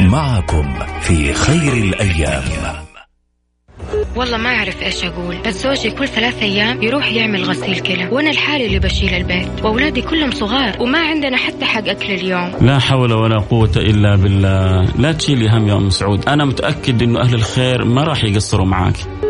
معكم في خير الأيام. والله ما أعرف إيش أقول بس زوجي كل ثلاث أيام يروح يعمل غسيل كلى وأنا الحالي اللي بشيل البيت وأولادي كلهم صغار وما عندنا حتى حق أكل اليوم. لا حول ولا قوة إلا بالله. لا تشيلي هم يا أم سعود. أنا متأكد إنه أهل الخير ما راح يقصروا معاك.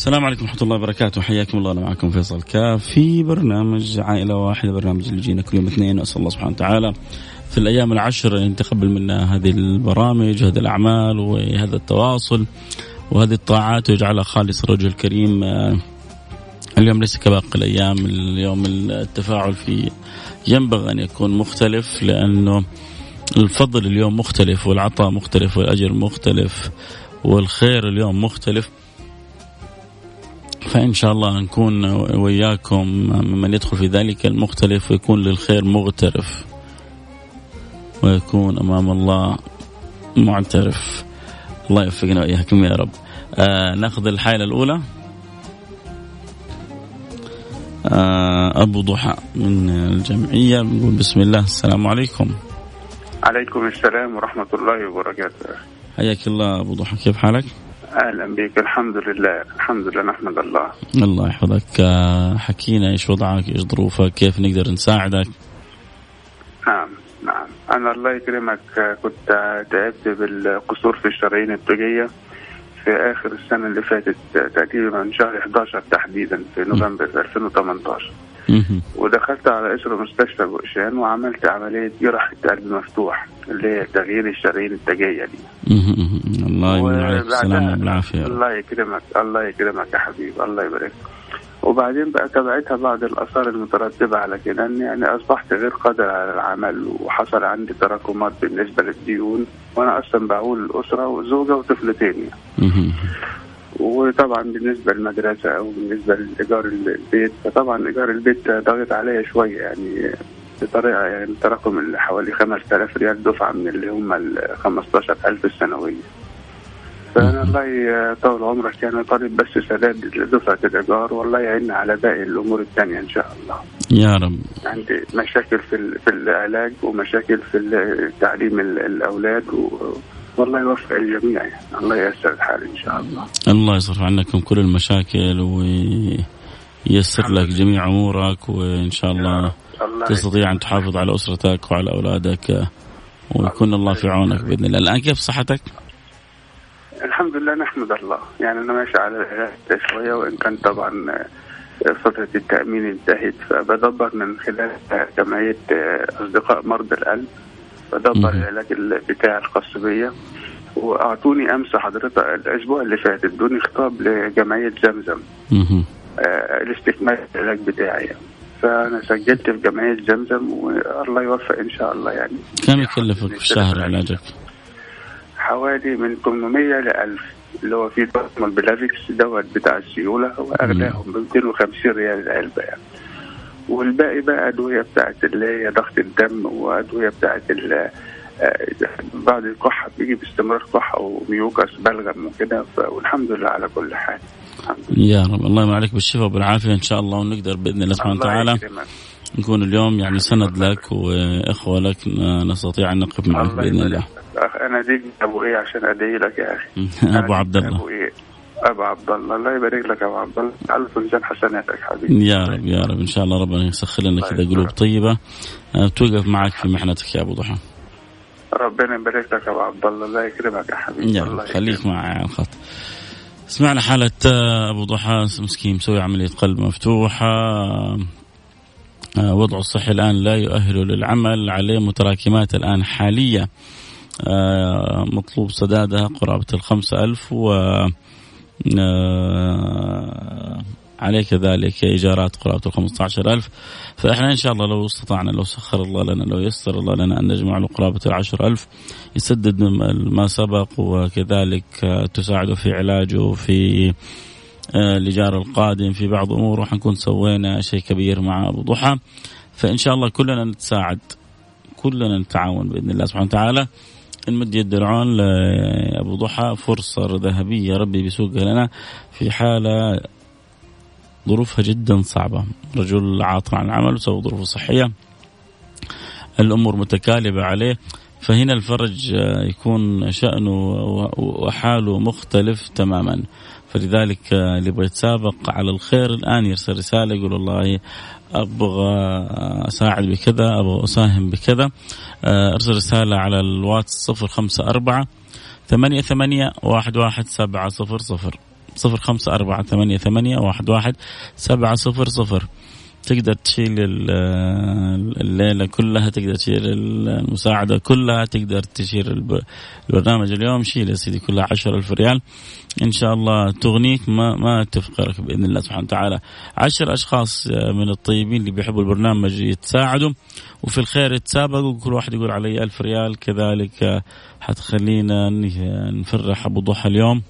السلام عليكم ورحمة الله وبركاته. حياكم الله. أنا معكم فيصل كاف في برنامج عائلة واحدة برنامج اللي يجينا كل يوم اثنين. أسأل الله سبحانه وتعالى في الأيام العشر أن يتقبل منا هذه البرامج وهذه الأعمال وهذا التواصل وهذه الطاعات ويجعلها خالص الرجل الكريم آه، اليوم ليس كباقي الأيام. اليوم التفاعل فيه ينبغي أن يكون مختلف لأنه الفضل اليوم مختلف والعطاء مختلف والأجر مختلف والخير اليوم مختلف. فإن شاء الله نكون وياكم ممن يدخل في ذلك المختلف ويكون للخير مغترف ويكون أمام الله معترف. الله يوفقنا وإياكم يا رب. آه ناخذ الحالة الأولى. آه أبو ضحى من الجمعية بنقول بسم الله السلام عليكم. عليكم السلام ورحمة الله وبركاته. حياك الله أبو ضحى كيف حالك؟ أهلا بك. الحمد لله. الحمد لله. نحمد الله. الله يحفظك. آه، حكينا إيش وضعك إيش ظروفك كيف نقدر نساعدك؟ نعم نعم. أنا الله يكرمك. كنت تعبت بالقصور في الشرايين التوجية في آخر السنة اللي فاتت تقريبا من شهر 11 تحديدا في نوفمبر 2018 مهم. ودخلت على إسر مستشفى بوشان وعملت عملية جراحة قلب مفتوح اللي هي تغيير الشرايين التاجية دي. الله يمن عليك. الله يكرمك الله يكرمك يا حبيبي الله يبارك وبعدين بقى تبعتها بعض الآثار المترتبة على كده إن يعني أصبحت غير قادر على العمل وحصل عندي تراكمات بالنسبة للديون وأنا أصلا بعول الأسرة وزوجة وطفلتين يعني. وطبعا بالنسبة للمدرسة أو بالنسبة لإيجار البيت فطبعا إيجار البيت ضاغط عليا شوية يعني بطريقة يعني تراكم حوالي 5000 ريال دفعة من اللي هم ال 15000 السنوية. فأنا الله يطول عمرك يعني طالب بس سداد دفعه الإيجار والله يعيننا على باقي الأمور الثانية إن شاء الله. يا رب عندي مشاكل في في العلاج ومشاكل في تعليم ال- الأولاد و والله يوفق الجميع. الله ييسر الحال إن شاء الله. الله يصرف عنكم كل المشاكل وييسر لك جميع أمورك وإن شاء الله الله تستطيع أن تحافظ على أسرتك وعلى أولادك ويكون الله في عونك بإذن الله الآن كيف صحتك؟ الحمد لله نحمد الله يعني أنا ماشي على العلاج شوية وإن كان طبعا فترة التأمين انتهت فبدبر من خلال جمعيه آه، أصدقاء مرضى القلب مهم. العلاج ال- بتاعي الخاص بيا وأعطوني أمس حضرتك الأسبوع اللي فات إدوني خطاب لجمعية زمزم. آه، لاستكمال العلاج بتاعي فأنا سجلت في جمعية زمزم والله يوفق إن شاء الله يعني كم يكلفك في الشهر علاجك؟ حوالي من 800 ل 1000 اللي هو فيه ضغط ال Plavix دوت بتاع السيولة هو اغلاهم ب 250 ريال العلبة يعني والباقي بقى أدوية بتاعت اللي هي ضغط الدم وأدوية بتاعت آه، بعد الكحة بيجي باستمرار كحة و mucus بلغم وكده والحمد لله على كل حال. يا رب. الله يمن عليك بالشفاء والعافية. إن شاء الله ونقدر بإذن الله سبحانه وتعالى. نكون اليوم يعني سند لك وإخوة لك نستطيع أن نقف معك بإذن الله. أنا دي أبو إيه عشان أدعي لك يا أخي. أبو عبد الله. أبو إيه. ابو عبد الله الله يبارك لك يا ابو عبد الله على ميزان حسناتك حبيبي. يا رب يا رب. إن شاء الله ربنا يسخر لنا كذا. قلوب طيبة. آه، توقف معك في محنتك يا أبو ضحى. ربنا يبارك لك ابو عبد الله الله يكرمك يا حبيبي. يا رب خليك على الخط. سمعنا حالة آه، أبو ضحى. مسكين مسوي عملية قلب مفتوحة. آه، وضعه الصحي الآن لا يؤهله للعمل. عليه متراكمات الآن حالية. مطلوب سدادها قرابة الخمسة ألف و آه، عليه كذلك إيجارات قرابة عشر ألف. فإحنا إن شاء الله لو استطعنا لو سخر الله لنا لو يسر الله لنا أن نجمع له قرابة العشر ألف يسدد ما سبق وكذلك آه، تساعده في علاجه في آه، الإيجار القادم في بعض أموره حنكون سوينا شيء كبير مع أبو ضحى. فإن شاء الله كلنا نتساعد كلنا نتعاون بإذن الله سبحانه وتعالى. نمد يد العون لأبو ضحى فرصة ذهبية ربي بيسوقها لنا في حالة ظروفها جدا صعبة. رجل عاطل عن العمل وسوى ظروفه صحية. الأمور متكالبة عليه. فهنا الفرج يكون شأنه وحاله مختلف تماما. فلذلك اللي يبغى يتسابق على الخير الآن يرسل رسالة يقول والله أبغى أساعد بكذا أبغى أساهم بكذا. آه، أرسل رسالة على الواتس صفر خمسة أربعة ثمانية ثمانية واحد واحد سبعة صفر صفر. صفر خمسة أربعة ثمانية ثمانية واحد واحد سبعة صفر صفر. تقدر تشيل ال- الليلة كلها تقدر تشيل المساعدة كلها تقدر تشيل الب- البرنامج. اليوم شيل يا سيدي كلها عشر ألف ريال. إن شاء الله تغنيك ما ما تفقرك بإذن الله سبحانه وتعالى. عشر أشخاص من الطيبين اللي بيحبوا البرنامج يتساعدوا وفي الخير يتسابقوا. كل واحد يقول علي ألف ريال كذلك حتخلينا ن- نفرح أبو ضحى اليوم.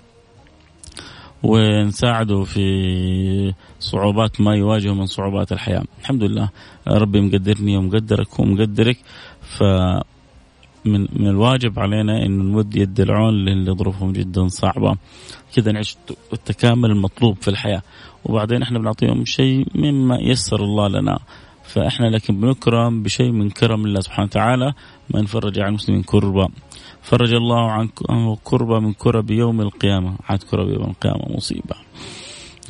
ونساعده في صعوبات ما يواجهه من صعوبات الحياة. الحمد لله. ربي مقدرني ومقدرك ومقدرك. ف من من الواجب علينا انه نمد يد العون للي ظروفهم جدا صعبة. كذا نعيش التكامل المطلوب في الحياة. وبعدين إحنا بنعطيهم شيء مما يسر الله لنا. فإحنا لكن بنكرم بشيء من كرم الله سبحانه وتعالى. ما نفرج عن المسلمين كربا فرج الله عن كربة من كرب يوم القيامة. عاد كرب يوم القيامة مصيبة.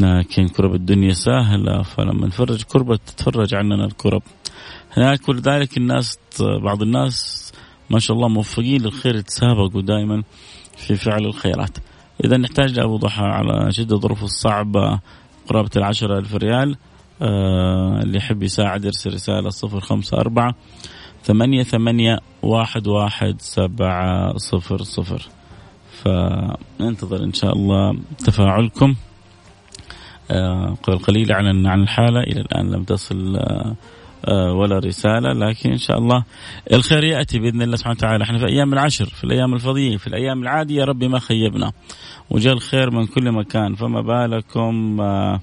لكن كرب الدنيا سهلة فلما نفرج كربة تتفرج عننا الكرب. هناك ولذلك الناس بعض الناس ما شاء الله موفقين للخير يتسابقوا دائما في فعل الخيرات. إذا نحتاج لأبو ضحى على شدة ظروفه الصعبة قرابة العشرة ألف ريال. آه اللي يحب يساعد يرسل رسالة صفر خمسة أربعة ثمانية ثمانية واحد واحد سبعة صفر صفر. فننتظر إن شاء الله تفاعلكم. آه قبل قليل أعلن عن الحالة. إلى الآن لم تصل آه آه ولا رسالة لكن إن شاء الله الخير يأتي بإذن الله سبحانه وتعالى. إحنا في أيام العشر في الأيام الفضية في الأيام العادية ربي ما خيبنا. وجاء الخير من كل مكان. فما بالكم آه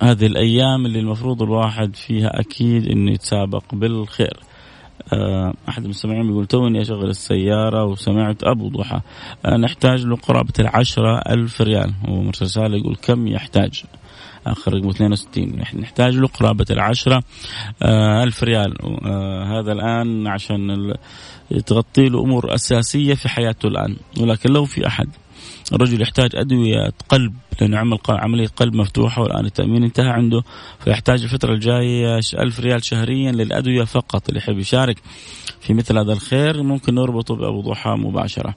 بهذه الأيام اللي المفروض الواحد فيها أكيد أنه يتسابق بالخير. أه أحد المستمعين يقول توني أشغل السيارة وسمعت أبو ضحى. أه نحتاج له قرابة العشرة ألف ريال. ومرسل رسالة يقول كم يحتاج؟ آخر رقم 62 نحتاج له قرابة العشرة آه ألف ريال. آه هذا الآن عشان تغطي له أمور أساسية في حياته الآن. ولكن لو في أحد الرجل يحتاج أدوية قلب لأنه عمل عملية قلب مفتوحة والآن التأمين انتهى عنده فيحتاج الفترة الجاية ألف ريال شهريا للأدوية فقط اللي يحب يشارك في مثل هذا الخير ممكن نربطه بأبو ضحى مباشرة.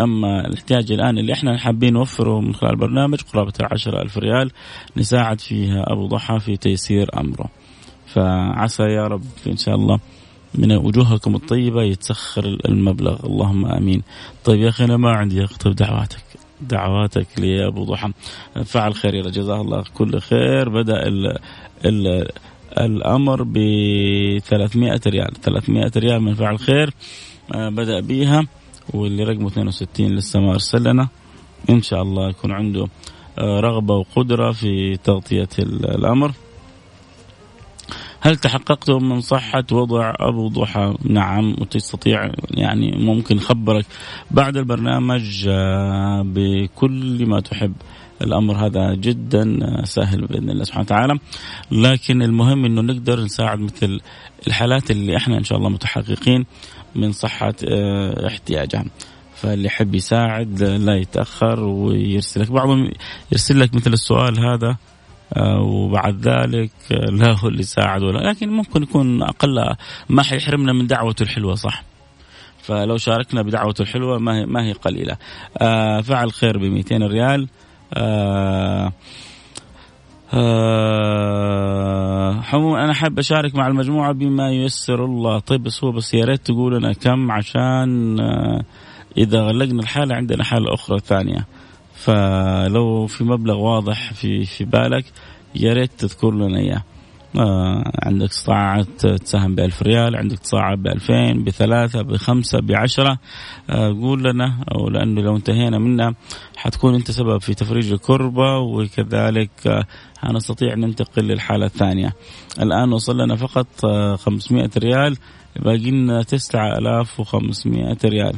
أما الاحتياج الآن اللي إحنا حابين نوفره من خلال البرنامج قرابة العشرة ألف ريال نساعد فيها أبو ضحى في تيسير أمره. فعسى يا رب إن شاء الله من وجوهكم الطيبة يتسخر المبلغ. اللهم آمين. طيب يا أخي أنا ما عندي أكتب دعواتك. دعواتك لي أبو ضحى. فعل خير يا جزاه الله كل خير. بدأ ال ال الأمر ب 300 ريال. 300 ريال من فعل خير. آه، بدأ بيها. واللي رقمه 62 لسه ما أرسل لنا. إن شاء الله يكون عنده آه، رغبة وقدرة في تغطية الأمر. هل تحققتم من صحة وضع أبو ضحى؟ نعم وتستطيع يعني ممكن خبرك بعد البرنامج آه، بكل ما تحب. الأمر هذا جدا آه، سهل بإذن الله سبحانه وتعالى. لكن المهم إنه نقدر نساعد مثل الحالات اللي إحنا إن شاء الله متحققين من صحة آه، احتياجها. فاللي يحب يساعد لا يتأخر ويرسل لك بعضهم يرسل لك مثل السؤال هذا وبعد ذلك لا هو اللي ساعد ولا لكن ممكن يكون أقل ما حيحرمنا من دعوته الحلوة صح؟ فلو شاركنا بدعوته الحلوة ما هي ما هي قليلة. فعل خير ب 200 ريال. آه آه أنا حاب أشارك مع المجموعة بما ييسر الله. طيب بس هو بس يا ريت تقول لنا كم عشان آه إذا غلقنا الحالة عندنا حالة أخرى ثانية. فلو في مبلغ واضح في في بالك يا ريت تذكر لنا إياه. آه عندك استطاعة تساهم بألف ريال عندك استطاعة بألفين بثلاثة بخمسة بعشرة. آه قول لنا أو لأنه لو انتهينا منها حتكون أنت سبب في تفريج الكربة وكذلك آه نستطيع ننتقل للحالة الثانية. الآن وصل لنا فقط آه 500 ريال. باقي لنا 9500 ريال.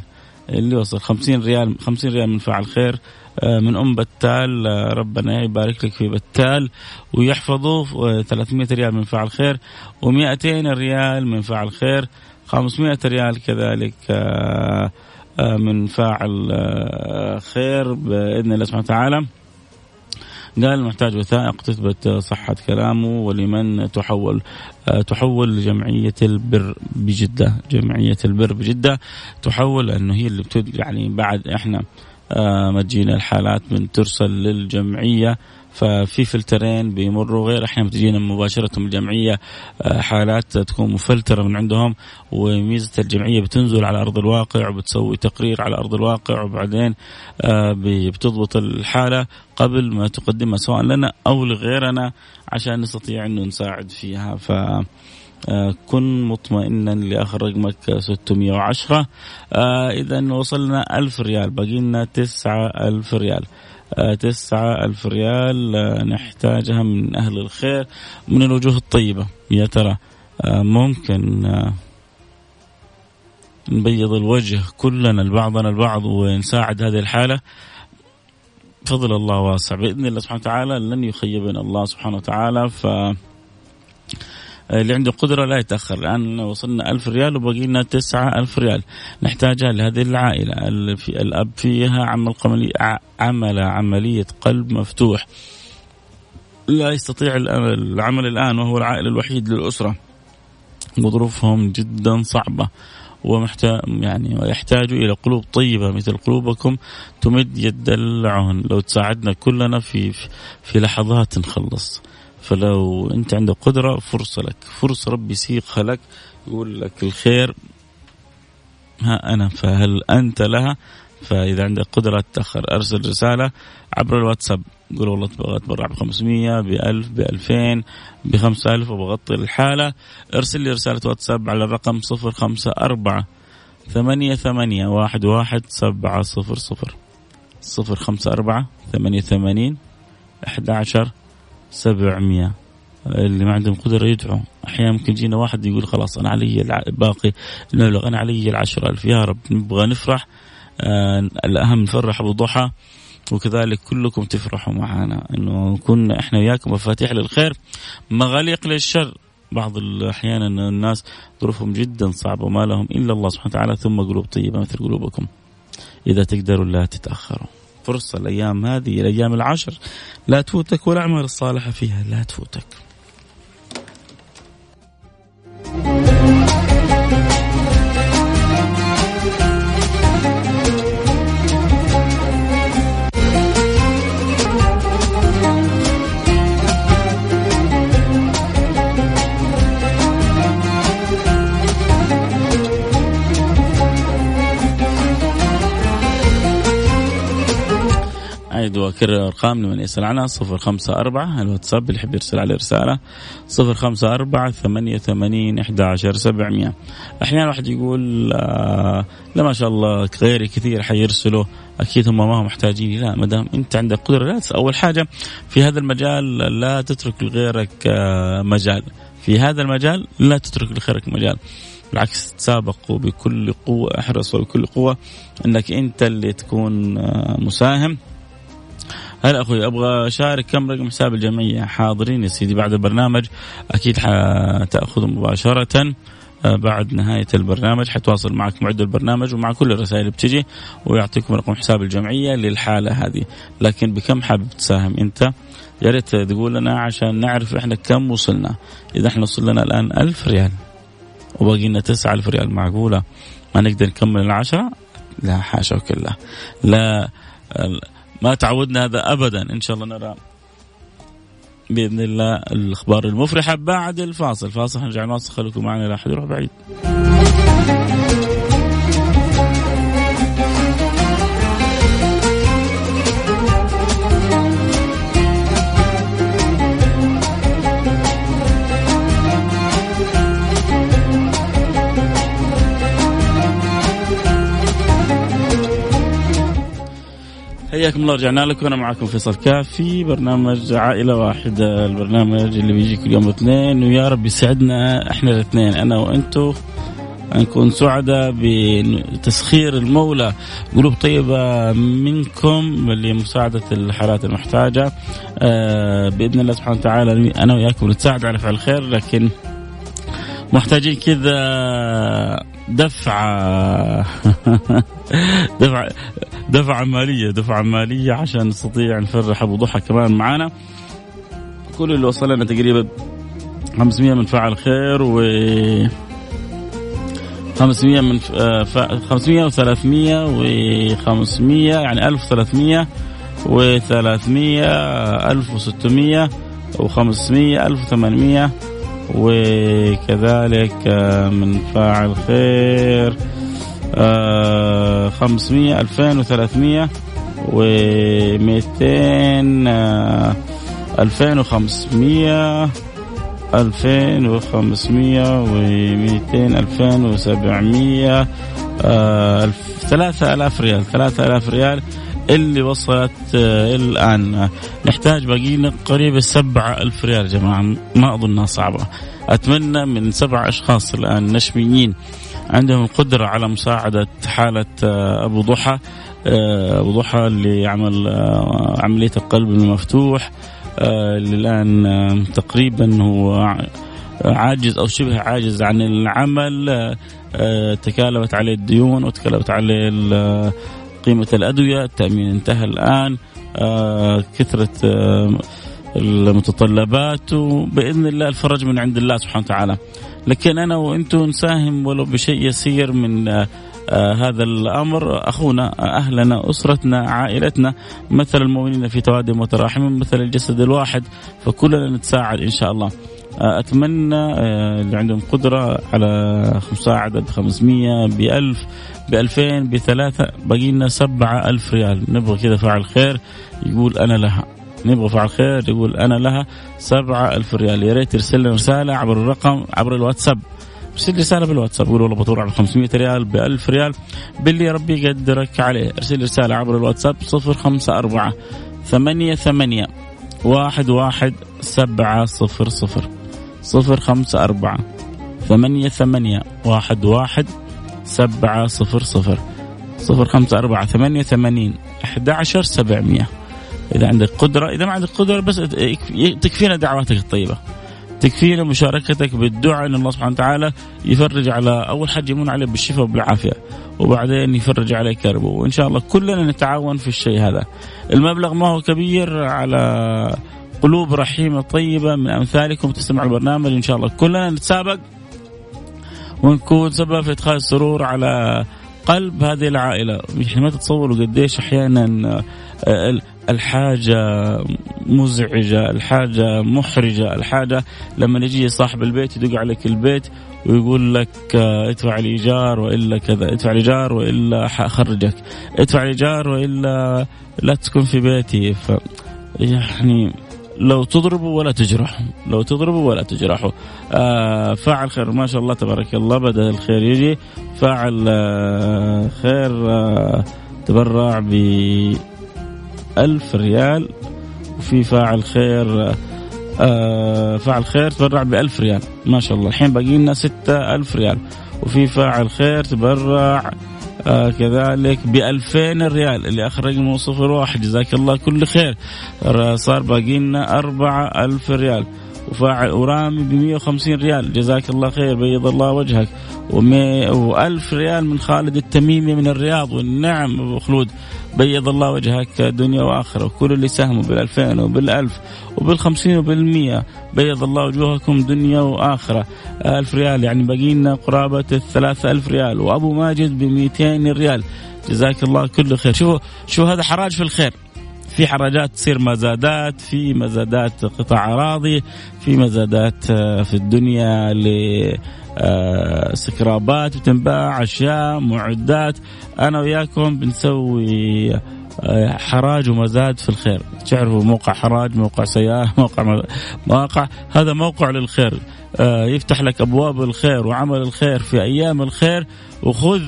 اللي وصل 50 ريال 50 ريال من فاعل خير. من أم بتال آه، ربنا يبارك لك في بتال. ويحفظه 300 ريال من فاعل خير و200 ريال من فاعل خير. 500 ريال كذلك آه، من فاعل خير بإذن الله سبحانه وتعالى. قال محتاج وثائق تثبت صحة كلامه ولمن تحول تحول لجمعية البر بجدة. جمعية البر بجدة تحول لأنه هي اللي يعني بعد إحنا آه، ما تجينا الحالات من ترسل للجمعية. ففي فلترين بيمروا غير. أحيانا بتجينا مباشره من الجمعية آه، حالات تكون مفلترة من عندهم وميزة الجمعية بتنزل على أرض الواقع وبتسوي تقرير على أرض الواقع وبعدين آه، بتضبط الحالة قبل ما تقدمها سواء لنا أو لغيرنا عشان نستطيع إنه نساعد فيها. ف آه، كن مطمئنا لاخر رقمك 610 آه اذا وصلنا 1000 ريال. باقي لنا 9000 ريال. آه تسعة ألف ريال آه نحتاجها من أهل الخير من الوجوه الطيبة. يا ترى آه ممكن آه نبيض الوجه كلنا لبعضنا البعض ونساعد هذه الحالة؟ فضل الله واسع. بإذن الله سبحانه وتعالى لن يخيبنا الله سبحانه وتعالى. ف اللي عنده قدرة لا يتأخر. الآن وصلنا ألف ريال وبقي لنا تسعة ألف ريال. نحتاجها لهذه العائلة الأب فيها عمل عمل عملية قلب مفتوح. لا يستطيع العمل الآن وهو العائل الوحيد للأسرة. وظروفهم جدا صعبة ومحتاج يعني ويحتاج إلى قلوب طيبة مثل قلوبكم تمد يد العون لو تساعدنا كلنا في في لحظات نخلص. فلو انت عندك قدرة فرصة لك. فرصة ربي يسيقها لك يقول لك الخير. ها أنا فهل أنت لها؟ فإذا عندك قدرة تأخر أرسل رسالة عبر الواتساب. قول والله أبغى اتبرع ب 500 ب 1000 ب 2000 ب 5000 وبغطي الحالة. ارسل لي رسالة واتساب على الرقم 054 ثمانية ثمانية واحد واحد سبعة صفر صفر. صفر خمسة أربعة ثمانية ثمانين أحد عشر سبعمية. اللي ما عندهم قدرة يدعوا أحيانا ممكن يجينا واحد يقول خلاص أنا علي باقي المبلغ أنا علي العشرة ألف. يا رب نبغى نفرح آه الأهم نفرح أبو ضحى وكذلك كلكم تفرحوا معنا. إنه نكون إحنا وياكم مفاتيح للخير مغاليق للشر. بعض الاحيان الناس ظروفهم جدا صعبة وما لهم إلا الله سبحانه وتعالى ثم قلوب طيبة مثل قلوبكم. إذا تقدروا لا تتأخروا. فرصة الأيام هذه الأيام العشر. لا تفوتك والأعمال الصالحة فيها لا تفوتك. وأكرر الأرقام لمن يسأل عنها صفر خمسة أربعة الواتساب اللي يحب يرسل عليه رسالة صفر خمسة أربعة ثمانية ثمانين إحدى عشر سبعمية. أحيانا واحد يقول آه لا ما شاء الله غيري كثير حيرسلوا. أكيد هم ما هم محتاجين. لا ما دام أنت عندك قدرة لا أول حاجة في هذا المجال لا تترك لغيرك آه مجال. في هذا المجال لا تترك لغيرك مجال. بالعكس تسابقوا بكل قوة أحرصوا بكل قوة أنك أنت اللي تكون آه، مساهم. هلا أخوي أبغى أشارك كم رقم حساب الجمعية. حاضرين يا سيدي بعد البرنامج. أكيد حتاخذوا مباشرة آه، بعد نهاية البرنامج. حتواصل معك معد البرنامج ومع كل الرسائل اللي بتجي ويعطيكم رقم حساب الجمعية للحالة هذه. لكن بكم حابب تساهم أنت؟ يا ريت تقول لنا عشان نعرف إحنا كم وصلنا. إذا إحنا وصلنا الآن ألف ريال وباقي لنا 9000 ريال. معقولة؟ ما نقدر نكمل العشرة؟ لا حاشا وكلا. لا ما تعودنا هذا ابدا. إن شاء الله نرى بإذن الله الأخبار المفرحة بعد الفاصل. فاصل نرجع نواصل. خليكم معنا لا احد يروح بعيد. حياكم الله رجعنا لكم. أنا معكم فيصل كاف في برنامج عائلة واحدة. البرنامج اللي بيجي كل يوم اثنين. ويا رب يسعدنا إحنا الاثنين أنا وأنتم نكون سعداء بتسخير المولى. قلوب طيبة منكم لمساعدة الحالات المحتاجة. آه بإذن الله سبحانه وتعالى أنا وياكم نتساعد على فعل الخير لكن محتاجين كذا دفعة. دفعة دفعة مالية دفعة مالية عشان نستطيع نفرح أبو ضحى كمان معانا. كل اللي وصل لنا تقريبا 500 من فعل خير و 500 من 500 و300 و 500 يعني 1300 و 300 1600 و 500 1800 وكذلك من فاعل خير آه، خمسمية ألفين وثلاثمية ومئتين آه، ألفين وخمسمية ألفين وخمسمية ومئتين ألفين وسبعمية آه، ثلاثة ألاف ريال ثلاثة ألاف ريال اللي وصلت الآن. نحتاج باقينا قريب السبعة ألف ريال يا جماعة. ما أظنها صعبة. أتمنى من سبع أشخاص الآن نشميين عندهم القدرة على مساعدة حالة آه، أبو ضحى آه، أبو ضحى اللي يعمل آه، عملية القلب المفتوح اللي الآن تقريبا هو عاجز أو شبه عاجز عن العمل. تكالبت عليه الديون وتكالبت عليه قيمة الأدوية. التأمين انتهى الآن. كثرة المتطلبات. وبإذن الله الفرج من عند الله سبحانه وتعالى. لكن أنا وأنتم نساهم ولو بشيء يسير من آه هذا الأمر. أخونا أهلنا أسرتنا عائلتنا مثل المؤمنين في توادم وتراحم مثل الجسد الواحد. فكلنا نتساعد إن شاء الله. آه أتمنى آه اللي عندهم قدرة على مساعده ب 500 ب 1000 ب 2000 بثلاثة باقي لنا 7000 ريال. نبغى كذا فاعل خير يقول أنا لها. نبغى فعل خير يقول أنا لها سبعة ألف ريال. يا ريت يرسل لنا رسالة عبر الرقم عبر الواتساب. ارسل رسالة بالواتساب. قول والله بطور على 500 ريال ب 1000 ريال. باللي ربي يقدرك عليه. ارسل رسالة عبر الواتساب 054 ثمانية ثمانية واحد واحد سبعة صفر صفر. صفر خمسة أربعة ثمانية ثمانية واحد واحد سبعة صفر صفر صفر خمسة أربعة ثمانية ثمانين أحد عشر سبعمية. إذا عندك قدرة إذا ما عندك قدرة بس تكفينا دعواتك الطيبة. تكفينا مشاركتك بالدعاء إن الله سبحانه وتعالى يفرج على أول حاجة يمون عليه بالشفاء وبالعافية وبعدين يفرج عليه كربه وإن شاء الله كلنا نتعاون في الشيء هذا. المبلغ ما هو كبير على قلوب رحيمة طيبة من أمثالكم تستمع البرنامج إن شاء الله. كلنا نتسابق ونكون سبب في إدخال السرور على قلب هذه العائلة. يعني ما تتصوروا قديش أحيانا الحاجة مزعجة الحاجة محرجة الحاجة لما يجي صاحب البيت يدق عليك البيت ويقول لك آه، ادفع الإيجار وإلا كذا ادفع الإيجار وإلا حأخرجك ادفع الإيجار وإلا لا تكون في بيتي. ف يعني لو تضربوا ولا تجرحوا. لو تضربوا ولا تجرحوا. آه فاعل خير. ما شاء الله تبارك الله. بدأ الخير يجي. فاعل آه خير آه تبرع ب ألف ريال. وفي فاعل خير آه فاعل خير تبرع بألف ريال. ما شاء الله. الحين باقي لنا ستة ألف ريال. وفي فاعل خير تبرع آه كذلك ب 2000 ريال اللي اخر رقمه صفر واحد. جزاك الله كل خير. صار باقي لنا 4000 ريال. ورامي ب 150 ريال. جزاك الله خير بيض الله وجهك. و1000 ريال من خالد التميمي من الرياض. والنعم أبو خلود بيض الله وجهك دنيا وآخرة. وكل اللي ساهموا بال2000 وبال1000 وبال50 وبال100 بيض الله وجوهكم دنيا وآخرة. 1000 ريال يعني باقي لنا قرابة ال 3000 ريال. وأبو ماجد ب 200 ريال. جزاك الله كل خير. شوفوا شو هذا حراج في الخير. في حرجات تصير مزادات في مزادات قطع أراضي في مزادات آه، في الدنيا ل آه، بتنباع أشياء معدات. أنا وياكم بنسوي آه، حراج ومزاد في الخير. تعرفوا موقع حراج موقع سيارة موقع مواقع؟ هذا موقع للخير. يفتح لك أبواب الخير وعمل الخير في أيام الخير وخذ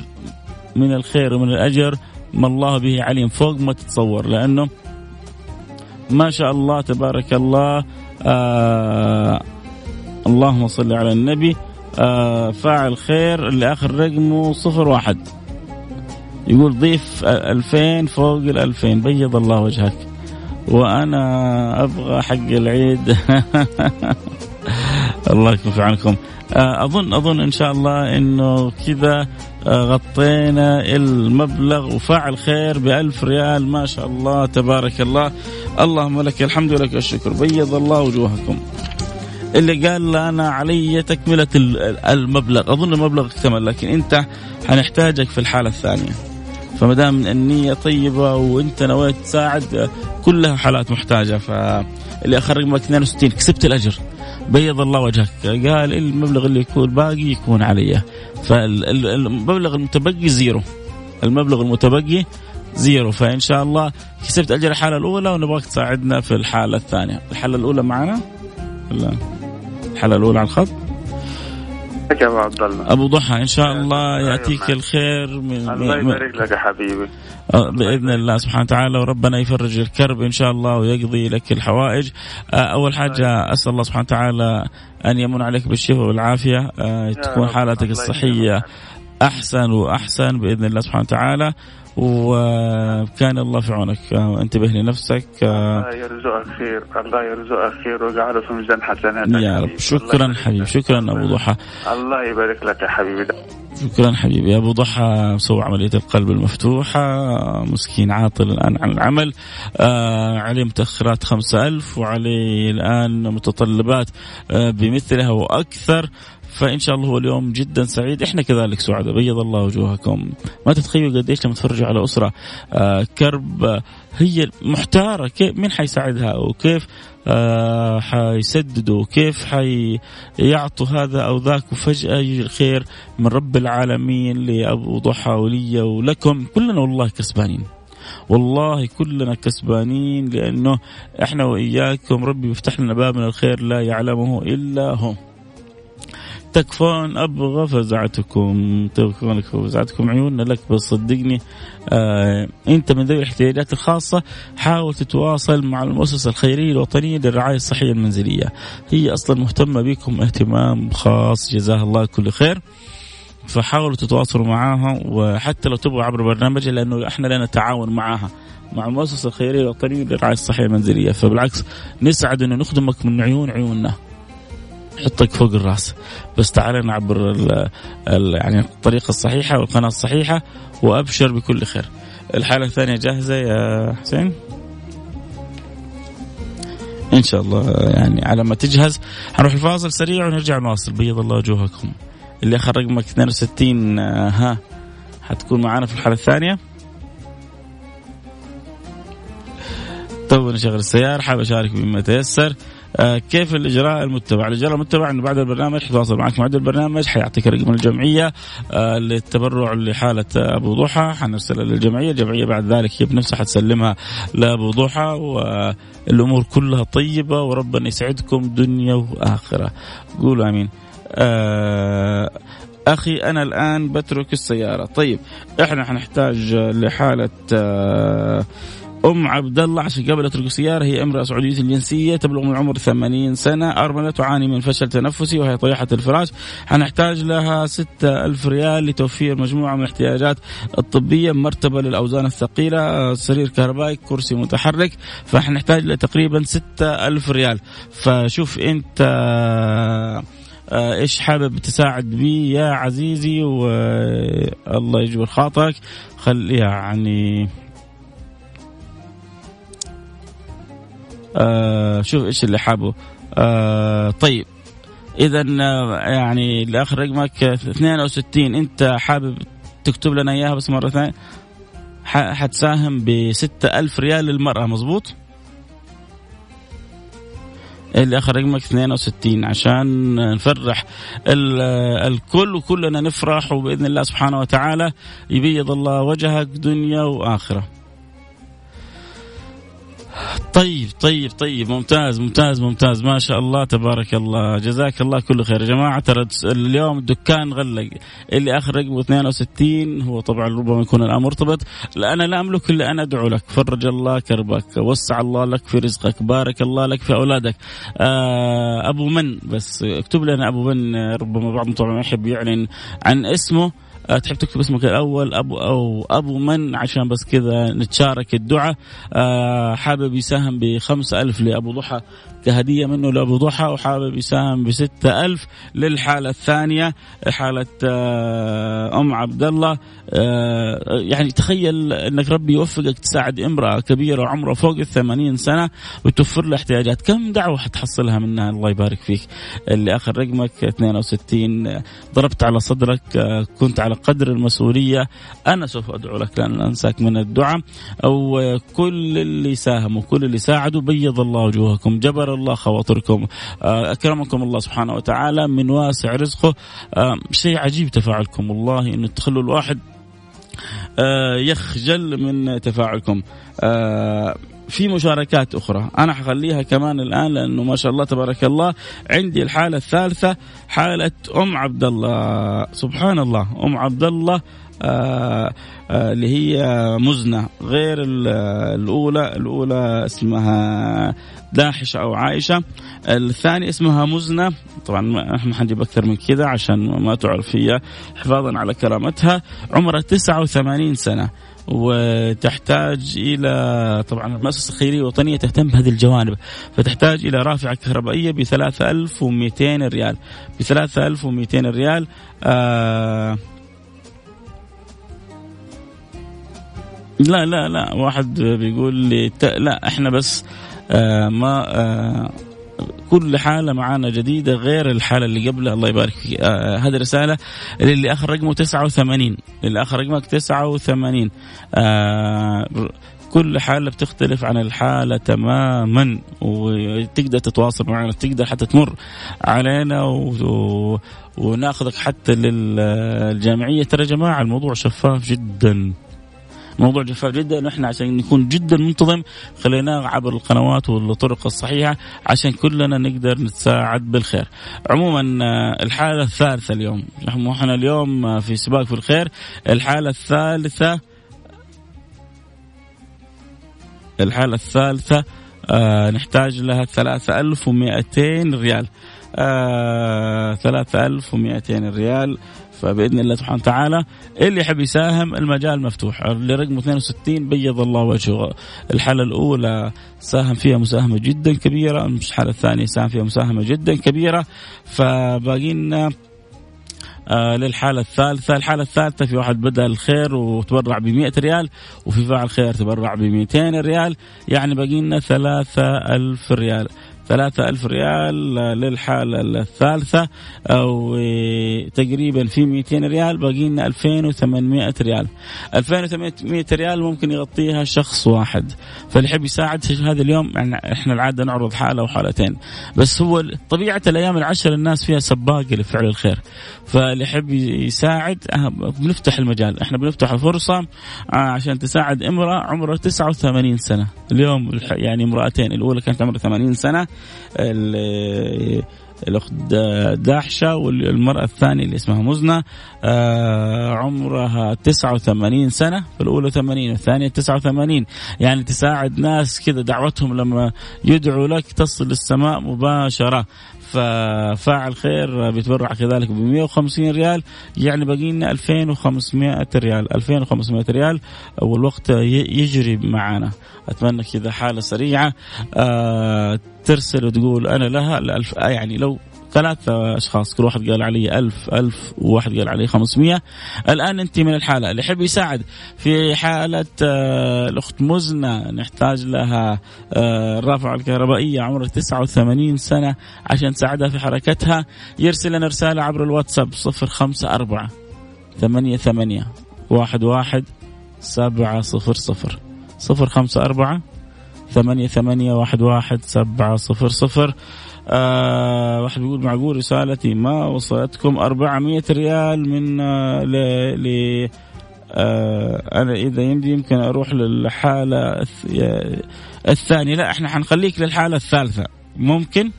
من الخير ومن الأجر ما الله به عليم فوق ما تتصور لأنه ما شاء الله تبارك الله. آه اللهم صل على النبي. آه فاعل خير اللي اخر رقمه صفر واحد. يقول ضيف ألفين فوق الألفين. بيض الله وجهك. وأنا أبغى حق العيد. الله يكون في عونكم آه، اظن أظن إن شاء الله إنه كذا غطينا المبلغ وفعل خير بألف ريال ما شاء الله تبارك الله. اللهم لك الحمد ولك الشكر. بيض الله وجوهكم. اللي قال أنا علي تكملة المبلغ. أظن المبلغ اكتمل لكن أنت حنحتاجك في الحالة الثانية. فما دام النية طيبة وأنت نويت تساعد كلها حالات محتاجة. فاللي اخر رقمك 62 كسبت الأجر. بيض الله وجهك. قال المبلغ اللي يكون باقي يكون علي فالمبلغ المتبقي zero. المبلغ المتبقي zero. فإن شاء الله كسبت أجر الحالة الأولى ونبغاك تساعدنا في الحالة الثانية. الحالة الأولى معنا؟ الحالة الأولى على الخط؟ أبو عبد الله. أبو ضحى إن شاء الله يأتيك الخير من الله يبارك لك يا حبيبي. آه، بإذن الله سبحانه وتعالى وربنا يفرج الكرب إن شاء الله ويقضي لك الحوائج. آه، أول حاجة أسأل الله سبحانه وتعالى أن يمن عليك بالشفاء والعافية. آه، تكون حالتك الصحية أحسن وأحسن بإذن الله سبحانه وتعالى. وكان الله في عونك. انتبه لنفسك. الله يرزقك خير الله يرزقك خير ويجعله في ميزان حسناتك يا رب. شكرا حبيبي. شكرا أبو ضحى. الله يبارك لك يا حبيبي. شكرا حبيبي. أبو ضحى سوى عملية القلب المفتوحة. مسكين عاطل الآن عن العمل. آه عليه متأخرات خمسة ألف وعليه الآن متطلبات آه بمثلها وأكثر. فإن شاء الله هو اليوم جدا سعيد. إحنا كذلك سعداء. بيض الله وجوهكم. ما تتخيلوا قديش لما تفرجوا على أسرة آه كرب آه هي محتارة كيف مين حيساعدها وكيف آه حيسددوا وكيف حيعطوا هذا أو ذاك. وفجأة يجي الخير من رب العالمين لأبو ضحى ولي ولكم. كلنا والله كسبانين. والله كلنا كسبانين لأنه إحنا وإياكم. ربي يفتح لنا باب من الخير لا يعلمه إلا هو. تكفون أبغى فزعتكم. تكفون فزعتكم عيوننا لك بس صدقني آه أنت من ذوي الاحتياجات الخاصة. حاول تتواصل مع المؤسسة الخيرية الوطنية للرعاية الصحية المنزلية. هي أصلا مهتمة بكم اهتمام خاص جزاها الله كل خير. فحاولوا تتواصلوا معاها وحتى لو تبغوا عبر برنامج لأنه إحنا لنا تعاون معاها مع المؤسسة الخيرية الوطنية للرعاية الصحية المنزلية. فبالعكس نسعد إنه نخدمك من عيون عيوننا. حطك فوق الرأس. بس تعال نعبر ال ال يعني الطريقة الصحيحة والقناة الصحيحة وأبشر بكل خير. الحالة الثانية جاهزة يا حسين؟ إن شاء الله يعني على ما تجهز. حنروح الفاصل سريع ونرجع نواصل. بيض الله وجوهكم. اللي آخر رقمك 62 ها حتكون معنا في الحالة الثانية. تو شغل السيارة. حاب أشارك بما تيسر. آه كيف الإجراء المتبع؟ الإجراء المتبع أنه بعد البرنامج حتواصل معك معد البرنامج حيعطيك رقم الجمعية آه للتبرع لحالة أبو ضحى. حنرسلها للجمعية الجمعية بعد ذلك هي بنفسها حتسلمها لأبو ضحى والأمور كلها طيبة وربنا يسعدكم دنيا وآخرة. قولوا آمين. آه أخي أنا الآن بترك السيارة. طيب إحنا حنحتاج لحالة آه أم عبد الله عشان قبل اترك السيارة هي أمرأة سعودية الجنسيه تبلغ من العمر 80 سنة. ارمله تعاني من فشل تنفسي وهي طريحه الفراش. حنحتاج لها 6000 ريال لتوفير مجموعة من الاحتياجات الطبية مرتبة للأوزان الثقيلة سرير كهربائي كرسي متحرك. فحنحتاج لتقريبا 6000 ريال. فشوف أنت إيش حابب تساعد به يا عزيزي والله يجبر خاطرك. خل يعني آه شوف إيش اللي حابه. آه طيب. اذا يعني لآخر رقمك 62 أنت حابب تكتب لنا إياها بس مرة ثانية؟ حتساهم ب 6000 ريال للمرأة مزبوط اللي اخر رقمك 62 عشان نفرح الكل وكلنا نفرح وبإذن الله سبحانه وتعالى يبيض الله وجهك دنيا وآخرة. طيب طيب طيب. ممتاز ممتاز ممتاز. ما شاء الله تبارك الله. جزاك الله كل خير. يا جماعة ترى اليوم الدكان غلق. اللي آخر رقمه 62 هو طبعا ربما يكون الآن مرتبط لا أنا لا أملك إلا أن أدعو لك. فرج الله كربك. وسع الله لك في رزقك. بارك الله لك في أولادك. آه أبو من بس اكتب لنا أبو من ربما بعضهم طبعا يحب يعلن عن اسمه. تحب تكتب اسمك الأول أبو أو أبو من عشان بس كذا نتشارك الدعاء. آه، حابب يساهم ب ألف لأبو ضحى. كهدية منه لأبو ضحى وحابب يساهم بستة ألف للحالة الثانية حالة آه، أم عبد الله آه، يعني تخيل أنك ربي يوفقك تساعد امرأة كبيرة عمرها فوق الثمانين سنة وتوفر لها احتياجات. كم دعوة حتحصلها منها؟ الله يبارك فيك. اللي آخر رقمك 62 ضربت على صدرك آه، كنت على قدر المسؤولية. أنا سوف أدعو لك لأن أنساك من الدعاء. أو كل اللي ساهموا كل اللي ساعدوا بيض الله وجوهكم. جبر الله خواطركم. آه، أكرمكم الله سبحانه وتعالى من واسع رزقه. آه، شيء عجيب تفاعلكم والله أنه تخلوا الواحد آه، يخجل من تفاعلكم. في مشاركات أخرى. أنا حخليها كمان الآن لأنه ما شاء الله تبارك الله عندي الحالة الثالثة حالة أم عبد الله. سبحان الله أم عبد الله اللي هي مزنة. غير الأولى الأولى اسمها داحشة أو عائشة. الثاني اسمها مزنة. طبعا ما حنجيب أكثر من كذا عشان ما تعرف هي حفاظا على كرامتها. عمرها 89 سنة. وتحتاج إلى طبعا المؤسسة الخيرية الوطنية تهتم بهذه الجوانب. فتحتاج إلى رافعة كهربائية ب 3200 ريال. ب 3200 ريال آه لا لا لا. واحد بيقول لي لا إحنا بس آه ما آه كل حالة معانا جديدة غير الحالة اللي قبلها. الله يبارك فيك. آه هذه رسالة للي آخر رقمه 89 اللي آخر رقمك 89 آه كل حالة بتختلف عن الحالة تماما وتقدر تتواصل معنا تقدر حتى تمر علينا و... وناخذك حتى للجامعية ترى يا جماعة الموضوع شفاف جدا. موضوع جفاف جدا نحن عشان نكون جدا منتظم خليناه عبر القنوات والطرق الصحيحة عشان كلنا نقدر نتساعد بالخير. عموما آه، الحالة الثالثة اليوم. نحن اليوم آه، في سباق في الخير. الحالة الثالثة الحالة الثالثة آه نحتاج لها 3200 ريال. آه 3200 ريال. فبإذن الله سبحانه وتعالى اللي يحب يساهم المجال مفتوح. اللي رقمه 62 بيض الله وجهه الحاله الأولى. ساهم فيها مساهمة جدا كبيرة. الحاله الثانية ساهم فيها مساهمة جدا كبيرة. فباقي لنا آه للحالة الثالثة. الحالة الثالثة في واحد بدأ الخير وتبرع ب 100 ريال وفي فاعل خير تبرع ب 200 ريال. يعني باقي لنا 3000 ريال. ثلاثة ألف ريال للحالة الثالثة أو تقريبا في 200 ريال باقي لنا 2800 ريال. 2800 ريال ممكن يغطيها شخص واحد. فاللي يحب يساعد هذا اليوم يعني إحنا العادة نعرض حالة وحالتين. بس هو طبيعة الأيام العشر الناس فيها سباقة لفعل الخير. فاللي يحب يساعد بنفتح المجال. إحنا بنفتح الفرصة عشان تساعد امرأة عمرها 89 سنة. اليوم يعني امرأتين الأولى كانت عمرها 80 سنة الأخت داحشة والمرأة الثانية اللي اسمها مزنة آه، عمرها 89 سنة الأولى 80 والثانيه 89 يعني تساعد ناس كذا دعوتهم لما يدعوا لك تصل للسماء مباشرة. ففاعل خير بيتبرع كذلك ب 150 ريال يعني باقي لنا 2500 ريال. 2500 ريال والوقت يجري معنا أتمنى كذا حالة سريعة. آه ترسل وتقول أنا لها يعني لو ثلاثة أشخاص كل واحد قال علي ألف ألف وواحد قال علي خمسمية. الآن أنت من الحالة. اللي يحب يساعد في حالة آه، الأخت مزنة نحتاج لها آه، الرافعة الكهربائية عمرها 89 سنة عشان تساعدها في حركتها. يرسل لنا رسالة عبر الواتساب صفر خمسة أربعة ثمانية ثمانية واحد واحد سبعة صفر صفر. صفر خمسة أربعة ثمانية ثمانية واحد واحد سبعة صفر صفر. آه واحد بيقول معقول رسالتي ما وصلتكم 400 ريال من آه ل, ل آه أنا إذا يمدي يمكن أروح للحالة الثانية. لا إحنا حنخليك للحالة الثالثة. ممكن؟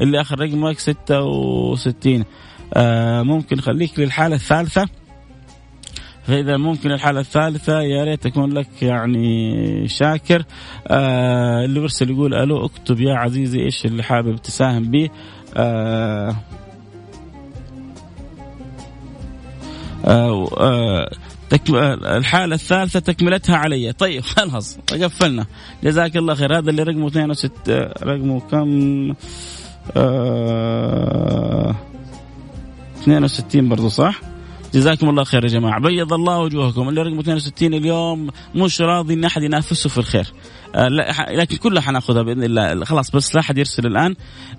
اللي آخر رقمك 66 آه ممكن خليك للحالة الثالثة. فإذا ممكن الحالة الثالثة يا ريت أكون لك يعني شاكر. آه اللي برسل يقول ألو اكتب يا عزيزي إيش اللي حابب تساهم به. آه آه آه الحالة الثالثة تكملتها علي. طيب خلاص قفلنا. جزاك الله خير. هذا اللي رقمه 62 رقمه كم؟ آه 62 برضو صح؟ جزاكم الله خير يا جماعة. بيض الله وجوهكم. اللي رقم 62 اليوم مش راضي إن أحد ينافسه في الخير. لكن كلها حناخذها بإذن الله. خلاص بس لا احد يرسل الآن.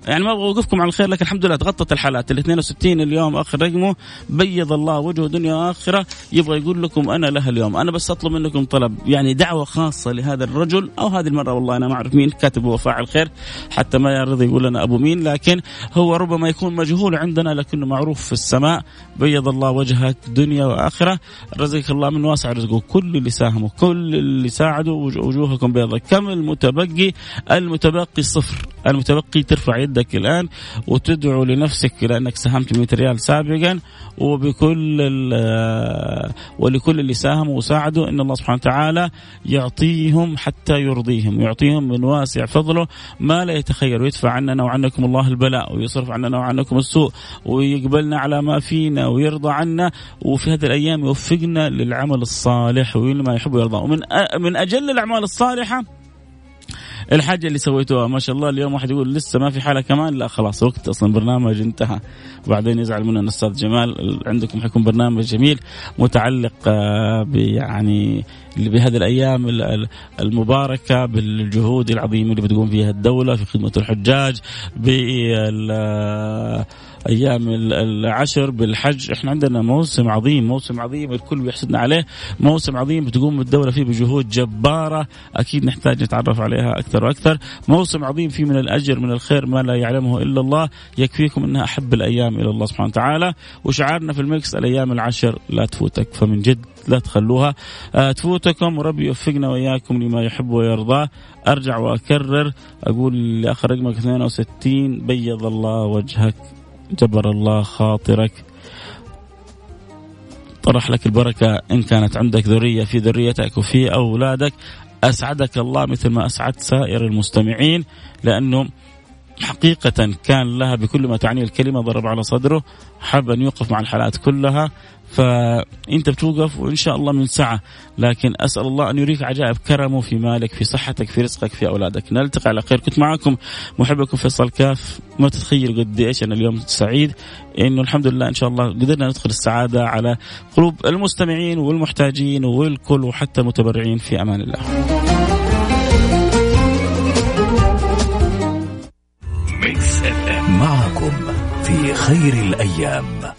يعني ما أبغى أوقفكم على الخير لكن الحمد لله تغطت الحالات. ال 62 اليوم آخر رقمه. بيض الله وجهه دنيا وآخرة. يبغى يقول لكم أنا لها اليوم. أنا بس أطلب منكم طلب يعني دعوة خاصة لهذا الرجل أو هذه المرة. والله أنا ما أعرف مين كاتب هو فاعل خير. حتى ما يرضى يقول لنا أبو مين لكن هو ربما يكون مجهول عندنا لكنه معروف في السماء. بيض الله وجهك دنيا وآخرة. رزقك الله من واسع رزقه. كل اللي ساهموا كل اللي ساعدوا وجوهكم بيضة كم المتبقي؟ المتبقي صفر. المتبقي ترفع يدك الآن وتدعو لنفسك لانك ساهمت 100 ريال سابقا وبكل ولكل اللي ساهموا وساعدوا إن الله سبحانه وتعالى يعطيهم حتى يرضيهم ويعطيهم من واسع فضله ما لا يتخيل ويدفع عننا وعنكم الله البلاء ويصرف عننا وعنكم السوء ويقبلنا على ما فينا ويرضى عنا وفي هذه الأيام يوفقنا للعمل الصالح ولما يحب ويرضى ومن من أجل الأعمال الصالحة الحاجة اللي سويتوها ما شاء الله اليوم واحد يقول لسه ما في حالة كمان لا خلاص وقت أصلا برنامج انتهى. وبعدين يزعل مننا الاستاذ جمال عندكم حيكون برنامج جميل متعلق آه، يعني بهذه الأيام المباركة بالجهود العظيمة اللي بتقوم فيها الدولة في خدمة الحجاج بال أيام العشر بالحج. إحنا عندنا موسم عظيم موسم عظيم الكل بيحسدنا عليه. موسم عظيم بتقوم الدولة فيه بجهود جبارة. أكيد نحتاج نتعرف عليها أكثر وأكثر. موسم عظيم فيه من الأجر من الخير ما لا يعلمه إلا الله. يكفيكم أنها أحب الأيام إلى الله سبحانه وتعالى. وشعارنا في المكس الأيام العشر لا تفوتك. فمن جد لا تخلوها. آه تفوتكم وربي يوفقنا وإياكم لما يحب ويرضاه أرجع وأكرر. أقول لاخر رقمك 62 بيض الله وجهك. جبر الله خاطرك. طرح لك البركة إن كانت عندك ذرية في ذريتك وفي أولادك. أسعدك الله مثل ما أسعد سائر المستمعين لأنه حقيقة كان لها بكل ما تعنيه الكلمة ضرب على صدره حب أن يوقف مع الحالات كلها فأنت بتوقف وإن شاء الله من سعة. لكن أسأل الله أن يريك عجائب كرمه في مالك في صحتك في رزقك في أولادك. نلتقي على خير. كنت معكم محبكم فيصل كاف. ما تتخيل قد إيش أنا اليوم سعيد إنه الحمد لله إن شاء الله قدرنا ندخل السعادة على قلوب المستمعين والمحتاجين والكل وحتى المتبرعين في أمان الله. معكم في خير الأيام.